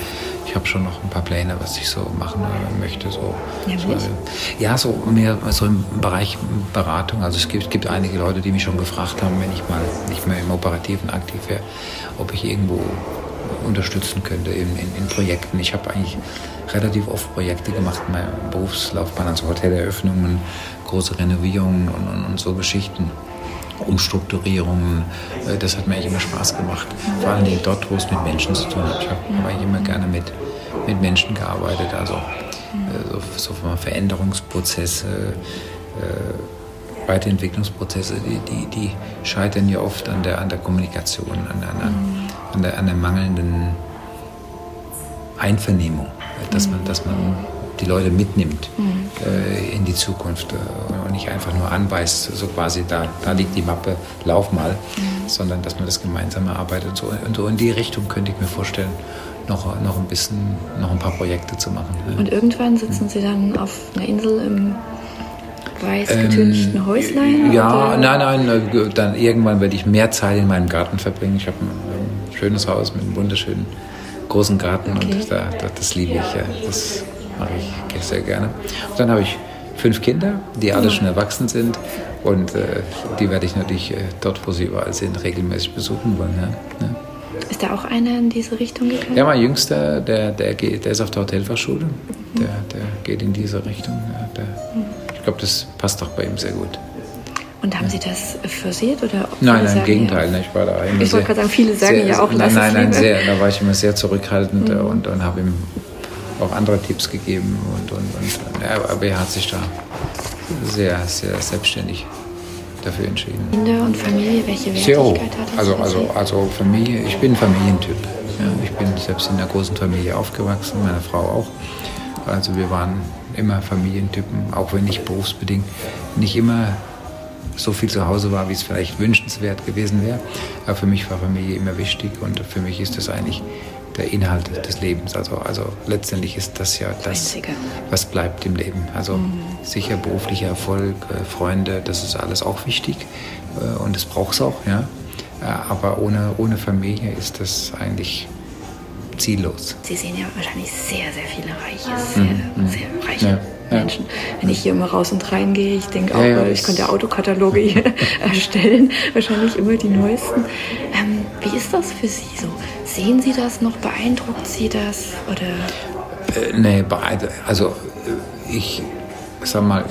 ich habe schon noch ein paar Pläne, was ich so machen möchte. So, ja, so, ja, so mehr so im Bereich Beratung. Also es gibt, gibt einige Leute, die mich schon gefragt haben, wenn ich mal nicht mehr im Operativen aktiv wäre, ob ich irgendwo unterstützen könnte in, in, in Projekten. Ich habe eigentlich relativ oft Projekte gemacht in meiner Berufslaufbahn, also Hoteleröffnungen, große Renovierungen und, und, und so Geschichten. Umstrukturierungen. Äh, das hat mir eigentlich immer Spaß gemacht. Vor allem dort, wo es mit Menschen zu tun hat. Ich habe immer gerne mit, mit Menschen gearbeitet. Also äh, so, so Veränderungsprozesse, äh, Weiterentwicklungsprozesse, die, die, die scheitern ja oft an der, an der Kommunikation, an, an, an an der, an der mangelnden Einvernehmung, dass man, dass man die Leute mitnimmt mhm. äh, in die Zukunft äh, und nicht einfach nur anweist, so quasi da, da liegt die Mappe, lauf mal, mhm. sondern dass man das gemeinsam erarbeitet. So, und so in die Richtung könnte ich mir vorstellen, noch, noch ein bisschen, noch ein paar Projekte zu machen. Und irgendwann sitzen Sie dann auf einer Insel im weiß getünchten ähm, Häuslein? Ja, oder? nein, nein, dann irgendwann werde ich mehr Zeit in meinem Garten verbringen. Ich habe ein, ein schönes Haus mit einem wunderschönen großen Garten okay. und da, da, das liebe ich. Ja. Das mache ich sehr gerne. Und dann habe ich fünf Kinder, die alle schon erwachsen sind und äh, die werde ich natürlich äh, dort, wo sie überall sind, regelmäßig besuchen wollen. Ja. Ja. Ist da auch einer in diese Richtung gegangen? Ja, mein Jüngster, der, der, geht, der ist auf der Hotelfachschule. Mhm. Der, der geht in diese Richtung. Ja, der, mhm. Ich glaube, das passt auch bei ihm sehr gut. Und haben Sie das forciert oder? Nein, nein, im Gegenteil. Ja. Ich war da Ich wollte gerade sagen, viele sagen sehr, ja auch, nein, nein, nein, sehr, da war ich immer sehr zurückhaltend mhm. und, und habe ihm auch andere Tipps gegeben und, und, und ja, aber er hat sich da sehr, sehr selbstständig dafür entschieden. Kinder und Familie, welche Wertigkeit hat das? Also, also, also Familie, ich bin Familientyp. Ja, ich bin selbst in einer großen Familie aufgewachsen, meine Frau auch. Also wir waren immer Familientypen, auch wenn ich berufsbedingt nicht immer so viel zu Hause war, wie es vielleicht wünschenswert gewesen wäre. Aber für mich war Familie immer wichtig und für mich ist das eigentlich der Inhalt des Lebens. Also, also letztendlich ist das ja das, was bleibt im Leben. Also mhm. sicher beruflicher Erfolg, äh, Freunde, das ist alles auch wichtig äh, und das braucht es auch. Ja? Äh, aber ohne, ohne Familie ist das eigentlich ziellos. Sie sehen ja wahrscheinlich sehr, sehr viele reiche, sehr, mhm. sehr reiche ja. Menschen. Wenn ich hier immer raus und rein gehe, ich denke auch, ja, ich könnte Autokataloge hier *laughs* erstellen, wahrscheinlich immer die neuesten. Ähm, wie ist das für Sie so? Sehen Sie das noch? Beeindruckt Sie das? Oder? Äh, nee, also äh, ich sag mal,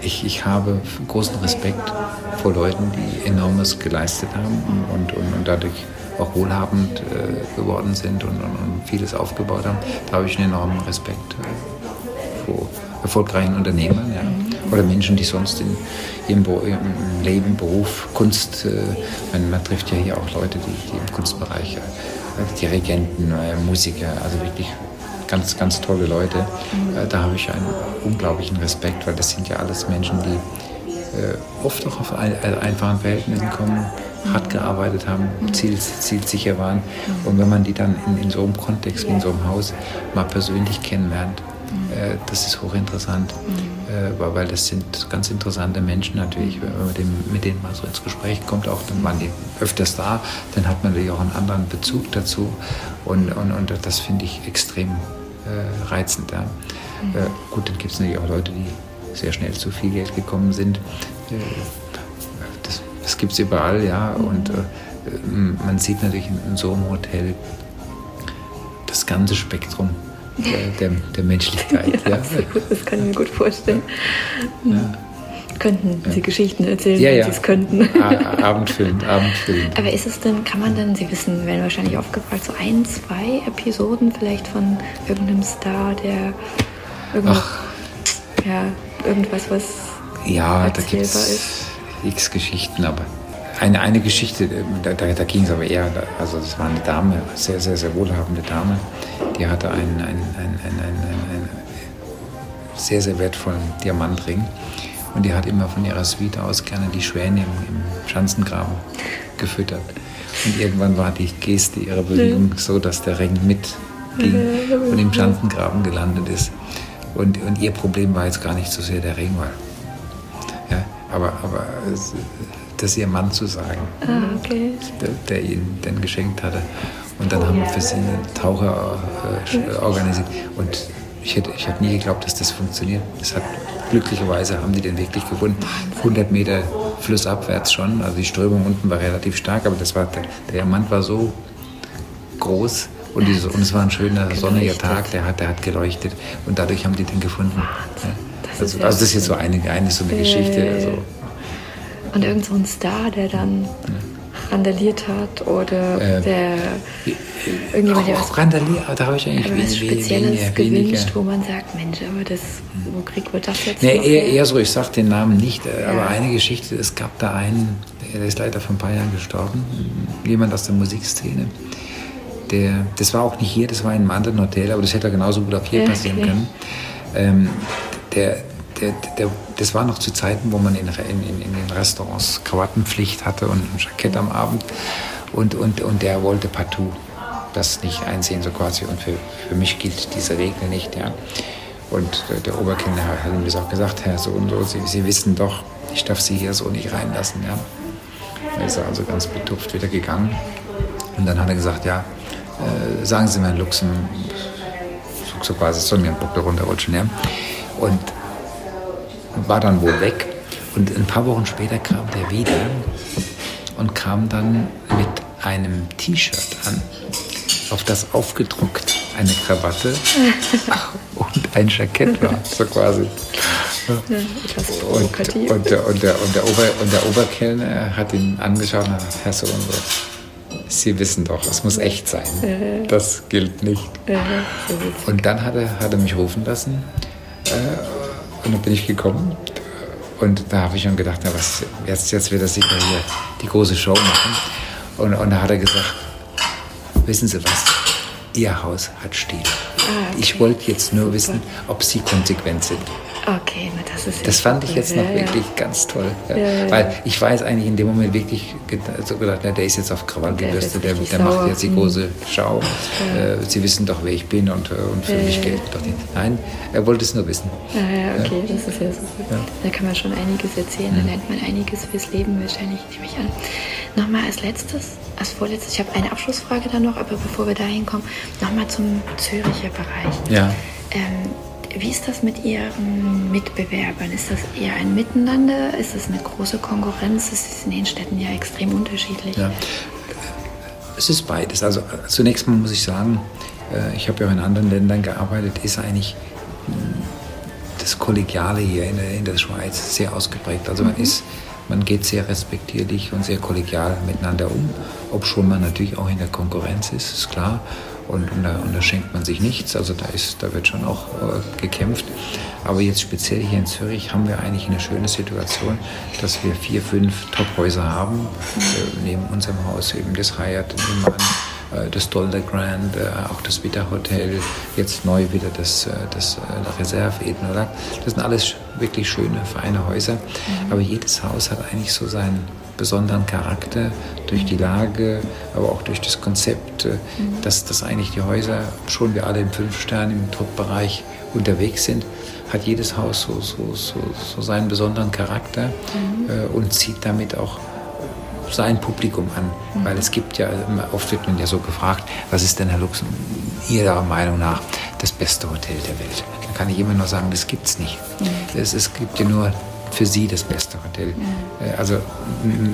ich, ich habe großen Respekt vor Leuten, die enormes geleistet haben und, und, und dadurch auch wohlhabend äh, geworden sind und, und, vieles aufgebaut haben. Da habe ich einen enormen Respekt äh, vor erfolgreichen Unternehmern ja. oder Menschen, die sonst in ihrem, Leben, Beruf, Kunst, äh, man, man, trifft ja hier auch Leute, die, die im Kunstbereich, äh, Dirigenten, Musiker, also wirklich ganz, ganz tolle Leute. Äh, da habe ich einen unglaublichen Respekt, weil das sind ja alles Menschen, die äh, oft auch auf ein, einfachen Verhältnissen kommen, hart gearbeitet haben, ziel, zielsicher waren. Und wenn man die dann in, in so einem Kontext, wie in so einem Haus, mal persönlich kennenlernt, äh, das ist hochinteressant, mhm. Weil das sind ganz interessante Menschen natürlich. Wenn man mit denen mal so ins Gespräch kommt, auch dann waren die öfters da, dann hat man natürlich auch einen anderen Bezug dazu. Und, und, und das finde ich extrem äh, reizend. Ja. Mhm. Äh, gut, dann gibt es natürlich auch Leute, die sehr schnell zu viel Geld gekommen sind. Äh, das, das gibt es überall, ja. Mhm. Und äh, man sieht natürlich in, in so einem Hotel das ganze Spektrum der, der, Menschlichkeit. ja, ja. *laughs* Absolut, das kann ich mir gut vorstellen. Ja. Könnten Sie Geschichten erzählen, ja, wenn Sie es könnten. Abendfüllend, abendfüllend. Aber ist es denn, kann man denn, Sie wissen, werden wahrscheinlich gefragt, so ein, zwei Episoden vielleicht von irgendeinem Star, der irgendwas, ja, irgendwas, was ja, da gibt es x Geschichten, aber eine, eine Geschichte, da, da, da ging es aber eher, also das war eine Dame, sehr, sehr, sehr wohlhabende Dame, die hatte einen, einen, einen, einen, sehr, sehr wertvollen Diamantring und die hat immer von ihrer Suite aus gerne die Schwäne im, im Schanzengraben gefüttert. Und irgendwann war die Geste ihrer Bewegung so, dass der Ring mitging und im Schanzengraben gelandet ist. Und, und ihr Problem war jetzt gar nicht so sehr der Ring, weil, ja, aber, aber das ihr Mann zu sagen, ah, okay. der, der ihn dann geschenkt hatte. Und dann haben wir für sie einen Taucher äh, organisiert. Und ich hätte, ich hätte nie geglaubt, dass das funktioniert. Das hat, glücklicherweise haben die den wirklich gefunden. 100 Meter flussabwärts schon. Also die Strömung unten war relativ stark, aber das war, der, Diamant war so groß. Und, diese, und es war ein schöner sonniger Tag, der hat, der hat geleuchtet. Und dadurch haben die den gefunden. Ja. Also, also, das ist jetzt so eine, eine so eine Geschichte. Also, und irgend so ein Star, der dann randaliert hat oder ähm, der irgendjemand, der auch randaliert, da habe ich eigentlich was Spezielles weniger, gewünscht, weniger. wo man sagt, Mensch, aber das, wo kriegt man das jetzt? Nee, eher, eher, so, ich sage den Namen nicht, äh, ja. aber eine Geschichte, es gab da einen, der ist leider vor ein paar Jahren gestorben, jemand aus der Musikszene. der, das war auch nicht hier, das war in einem anderen Hotel, aber das hätte genauso gut auch hier Ja, passieren okay. können. Ähm, der, der, der, das war noch zu Zeiten, wo man in, in, in, den Restaurants Krawattenpflicht hatte und ein Jackett am Abend. Und, und, und der wollte partout das nicht einsehen, so quasi. Und für, für mich gilt diese Regel nicht. Ja. Und der, der Oberkellner hat ihm das auch gesagt, Herr so und so, Sie, Sie wissen doch, ich darf Sie hier so nicht reinlassen. Ja. Er ist also ganz betupft wieder gegangen. Und dann hat er gesagt, ja, äh, sagen Sie mir Luxem, so quasi so einen Buckel runterrutschen. Ja. Und war dann wohl weg. Und ein paar Wochen später kam der wieder und kam dann mit einem T-Shirt an, auf das aufgedruckt eine Krawatte *laughs* und ein Jackett war, so quasi. Und, und, der, und, der, und, der Ober, und der Oberkellner hat ihn angeschaut und hat gesagt, Herr so und so, Sie wissen doch, es muss echt sein. Das gilt nicht. Und dann hat er, hat er mich rufen lassen äh, und dann bin ich gekommen. Und da habe ich schon gedacht, na, was, jetzt, jetzt wird er sicher hier die große Show machen. Und, und da hat er gesagt, wissen Sie was, Ihr Haus hat Stil. Ah, okay. Ich wollte jetzt nur wissen, ob Sie konsequent sind. Okay, na das ist ja Das fand ich jetzt noch Ja, ja. wirklich ganz toll. Ja. Ja, ja. Weil ich weiß eigentlich in dem Moment wirklich ge- so gedacht, na, der ist jetzt auf Krawall Der gebürstet, der, richtig der macht jetzt die Mhm. große Schau. Äh, Sie wissen doch, wer ich bin und, äh, und für Ja, mich ja, gilt doch nicht. Nein, er wollte es nur wissen. Ja, ja, okay, das ist ja super. Da kann man schon einiges erzählen, da lernt man einiges fürs Leben wahrscheinlich, nehme ich an. Nochmal als letztes, als vorletztes, ich habe eine Abschlussfrage dann noch, aber bevor wir dahin kommen, nochmal zum Züricher Bereich. Ja. Ähm, wie ist das mit Ihren Mitbewerbern? Ist das eher ein Miteinander? Ist das eine große Konkurrenz? Es ist in den Städten ja extrem unterschiedlich. Ja. Es ist beides. Also zunächst mal muss ich sagen, äh, ich habe ja auch in anderen Ländern gearbeitet, ist eigentlich mh, das Kollegiale hier in der, in der Schweiz sehr ausgeprägt. Also man ist, man geht sehr respektierlich und sehr kollegial miteinander um, obschon man natürlich auch in der Konkurrenz ist, ist klar. Und, und, da, und da schenkt man sich nichts, also da, ist, da wird schon auch äh, gekämpft. Aber jetzt speziell hier in Zürich haben wir eigentlich eine schöne Situation, dass wir vier, fünf Top-Häuser haben. Äh, neben unserem Haus eben das Hyatt nebenan, äh, das Dolder Grand, äh, auch das Witter Hotel, jetzt neu wieder das, äh, das Reserve Eden, oder? Das sind alles wirklich schöne, feine Häuser. Aber jedes Haus hat eigentlich so seinen besonderen Charakter durch die Lage, aber auch durch das Konzept, äh, dass, dass eigentlich die Häuser, schon wir alle im Fünf-Stern, im Top-Bereich unterwegs sind, hat jedes Haus so, so, so, so seinen besonderen Charakter äh, und zieht damit auch sein Publikum an. Weil es gibt ja, oft wird man ja so gefragt, was ist denn, Herr Lux, Ihrer Meinung nach das beste Hotel der Welt? Da kann ich immer nur sagen, das gibt's nicht. Es, es gibt ja nur für Sie das beste Hotel. Äh, Also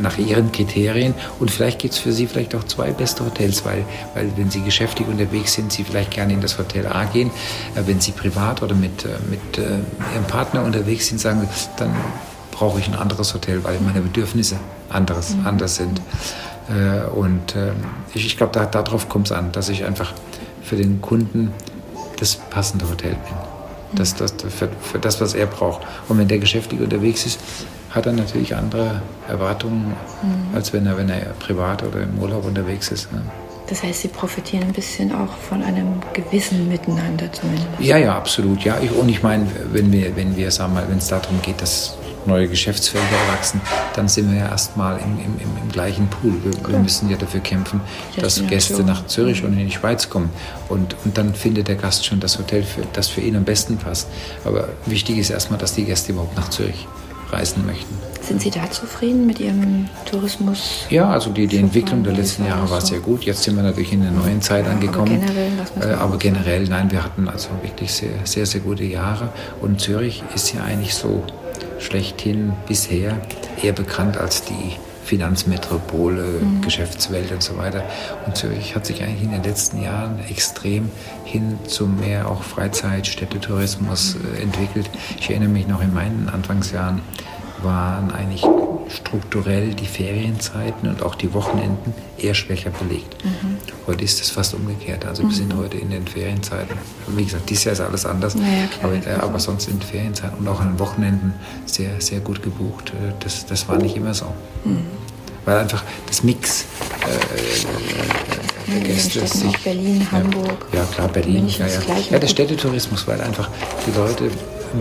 nach Ihren Kriterien. Und vielleicht gibt es für Sie vielleicht auch zwei beste Hotels, weil, weil wenn Sie geschäftig unterwegs sind, Sie vielleicht gerne in das Hotel A gehen. Äh, Wenn Sie privat oder mit, äh, mit Ihrem Partner unterwegs sind, sagen Sie, dann brauche ich ein anderes Hotel, weil meine Bedürfnisse anderes, anders sind. Und ähm, ich, ich glaube, da, darauf kommt es an, dass ich einfach für den Kunden das passende Hotel bin. Das, das, für, für das, was er braucht. Und wenn der geschäftlich unterwegs ist, hat er natürlich andere Erwartungen, als wenn er, wenn er privat oder im Urlaub unterwegs ist. Ne? Das heißt, Sie profitieren ein bisschen auch von einem gewissen Miteinander zumindest. Ja, ja, absolut. Ja, ich, und ich meine, wenn wir, wenn wir, sagen wir mal, wenn es darum geht, dass neue Geschäftsfelder erwachsen, dann sind wir ja erstmal im, im, im, gleichen Pool. Wir, wir müssen ja dafür kämpfen, dass. Gäste nach Zürich und in die Schweiz kommen. Und, und dann findet der Gast schon das Hotel, für, das für ihn am besten passt. Aber wichtig ist erstmal, dass die Gäste überhaupt nach Zürich reisen möchten. Sind Sie da zufrieden mit Ihrem Tourismus? Ja, also die, die Entwicklung der letzten Jahre war sehr gut. Jetzt sind wir natürlich in einer neuen Zeit angekommen. generell, was Äh, aber sagen? generell, nein, wir hatten also wirklich sehr, sehr, sehr gute Jahre. Und Zürich ist ja eigentlich so schlechthin bisher eher bekannt als die Finanzmetropole, Mhm. Geschäftswelt und so weiter. Und Zürich hat sich eigentlich in den letzten Jahren extrem hin zu mehr auch Freizeit, Städtetourismus äh, entwickelt. Ich erinnere mich noch in meinen Anfangsjahren waren eigentlich strukturell die Ferienzeiten und auch die Wochenenden eher schwächer belegt. Heute ist es fast umgekehrt. Also wir sind heute in den Ferienzeiten, wie gesagt, dieses Jahr ist alles anders, Ja, aber, äh, aber sonst in den Ferienzeiten und auch an den Wochenenden sehr, sehr gut gebucht. Äh, Das, das war nicht immer so. weil einfach das Mix äh, Gäste sich, Berlin, Hamburg, ja, klar Berlin, ja, ja. ja der Städtetourismus, weil einfach die Leute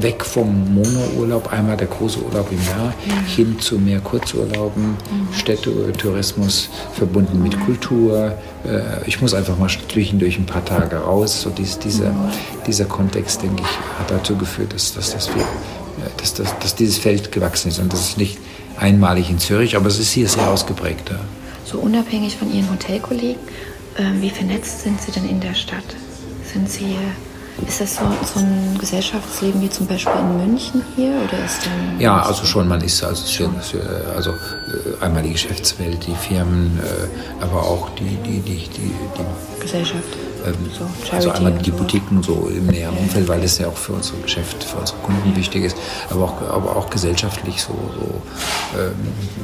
weg vom Monourlaub, einmal der große Urlaub im Jahr, mhm. hin zu mehr Kurzurlauben, mhm. Städtetourismus verbunden mit Kultur. Äh, ich muss einfach mal zwischendurch ein paar Tage raus. So dies, dieser, mhm. dieser Kontext, denke ich, hat dazu geführt, dass, dass, dass, wir, dass, dass, dass dieses Feld gewachsen ist. Und das ist nicht einmalig in Zürich, aber es ist hier sehr ausgeprägt. Ja. So unabhängig von Ihren Hotelkollegen, äh, wie vernetzt sind Sie denn in der Stadt? Sind Sie ist das so, so, ein Gesellschaftsleben wie zum Beispiel in München hier oder ist dann Ja, also schon, man ist also, schon, also äh, einmal die Geschäftswelt, die Firmen, äh, aber auch die, die, die, die, die Gesellschaft. Ähm, so, also einmal die Boutiquen so im näheren Umfeld, weil das ja auch für unser Geschäft, für unsere Kunden wichtig ist, aber auch, aber auch gesellschaftlich so, so ähm,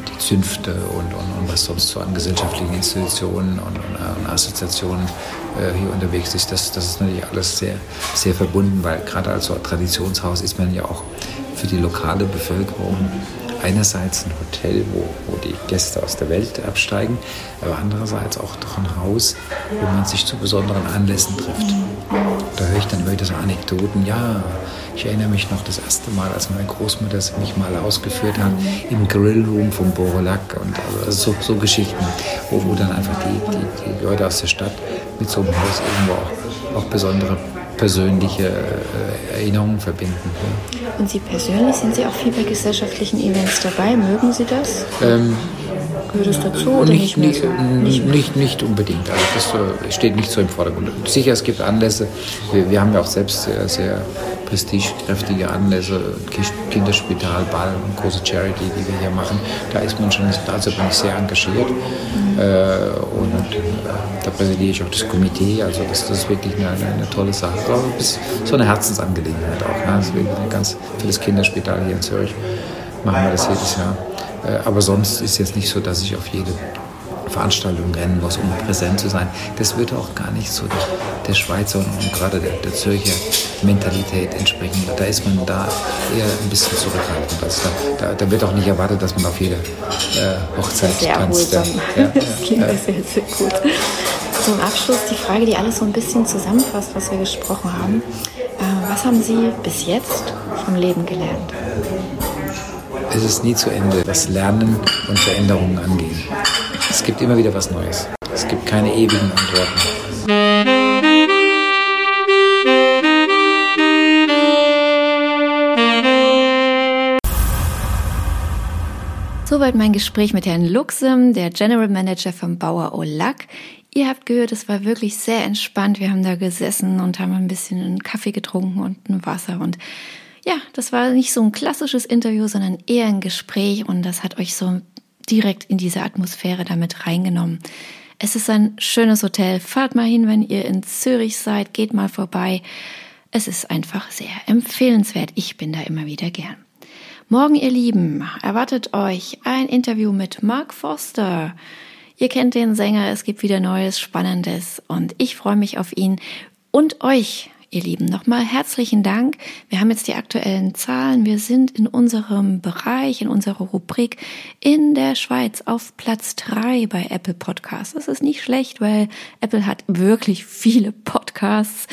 die Zünfte und, und, und, was sonst so an gesellschaftlichen Institutionen und, und, und Assoziationen äh, hier unterwegs ist. Das, das ist natürlich alles sehr, sehr verbunden, weil gerade als so Traditionshaus ist man ja auch für die lokale Bevölkerung einerseits ein Hotel, wo, wo die Gäste aus der Welt absteigen, aber andererseits auch doch ein Haus, wo man sich zu besonderen Anlässen trifft. Da höre ich dann immer wieder so Anekdoten. Ja, ich erinnere mich noch das erste Mal, als meine Großmutter mich mal ausgeführt hat im Grillroom von Borolac und also so, so Geschichten, wo, wo dann einfach die, die, die Leute aus der Stadt mit so einem Haus irgendwo auch, auch besondere persönliche äh, Erinnerungen verbinden. Und Sie persönlich, sind Sie auch viel bei gesellschaftlichen Events dabei? Mögen Sie das? Ähm, Gehört das dazu oder nicht, nicht, nicht, nicht, nicht unbedingt. Also das äh, steht nicht so im Vordergrund. Sicher, es gibt Anlässe. Wir, wir haben ja auch selbst sehr, sehr prestigekräftige Anlässe, Kinderspital, Ball und große Charity, die wir hier machen. Da ist man schon, also bin ich sehr engagiert. Äh, und äh, da präsidiere ich auch das Komitee. Also das, das ist wirklich eine, eine, tolle Sache. Das ist so eine Herzensangelegenheit auch. Ne? Das ein ganz für Kinderspital hier in Zürich machen wir das jedes Jahr. Äh, aber sonst ist es jetzt nicht so, dass ich auf jede Veranstaltung rennen muss, um präsent zu sein. Das würde auch gar nicht so der, der Schweizer und gerade der, der Zürcher Mentalität entsprechen. Da ist man da eher ein bisschen zurückhaltend. Also da, da, da wird auch nicht erwartet, dass man auf jede äh, Hochzeit sehr tanzt. Ja, *laughs* ja, das klingt ja. sehr, sehr gut. Zum Abschluss die Frage, die alles so ein bisschen zusammenfasst, was wir gesprochen haben. Äh, was haben Sie bis jetzt vom Leben gelernt? Es ist nie zu Ende, was Lernen und Veränderungen angehen. Es gibt immer wieder was Neues. Es gibt keine ewigen Antworten. Soweit mein Gespräch mit Herrn Luxem, der General Manager von Bauer Olac. Ihr habt gehört, es war wirklich sehr entspannt. Wir haben da gesessen und haben ein bisschen einen Kaffee getrunken und ein Wasser und ja, das war nicht so ein klassisches Interview, sondern eher ein Gespräch und das hat euch so direkt in diese Atmosphäre damit reingenommen. Es ist ein schönes Hotel. Fahrt mal hin, wenn ihr in Zürich seid, geht mal vorbei. Es ist einfach sehr empfehlenswert. Ich bin da immer wieder gern. Morgen, ihr Lieben, erwartet euch ein Interview mit Mark Foster. Ihr kennt den Sänger, es gibt wieder Neues, Spannendes und ich freue mich auf ihn und euch ihr Lieben. Nochmal herzlichen Dank. Wir haben jetzt die aktuellen Zahlen. Wir sind in unserem Bereich, in unserer Rubrik in der Schweiz auf Platz drei bei Apple Podcasts. Das ist nicht schlecht, weil Apple hat wirklich viele Podcasts.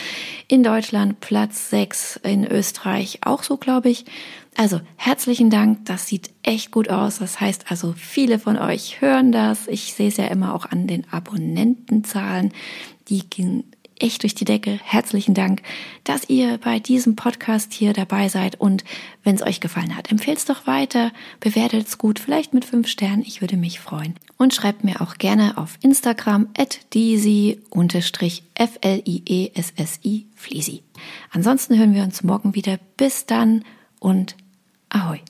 In Deutschland Platz sechs, in Österreich auch so, glaube ich. Also herzlichen Dank, das sieht echt gut aus. Das heißt also, viele von euch hören das. Ich sehe es ja immer auch an den Abonnentenzahlen. Die gehen echt durch die Decke. Herzlichen Dank, dass ihr bei diesem Podcast hier dabei seid. Und wenn es euch gefallen hat, empfehlt es doch weiter, bewertet es gut, vielleicht mit fünf Sternen. Ich würde mich freuen. Und schreibt mir auch gerne auf Instagram at Fliesi. Ansonsten hören wir uns morgen wieder. Bis dann und ahoi.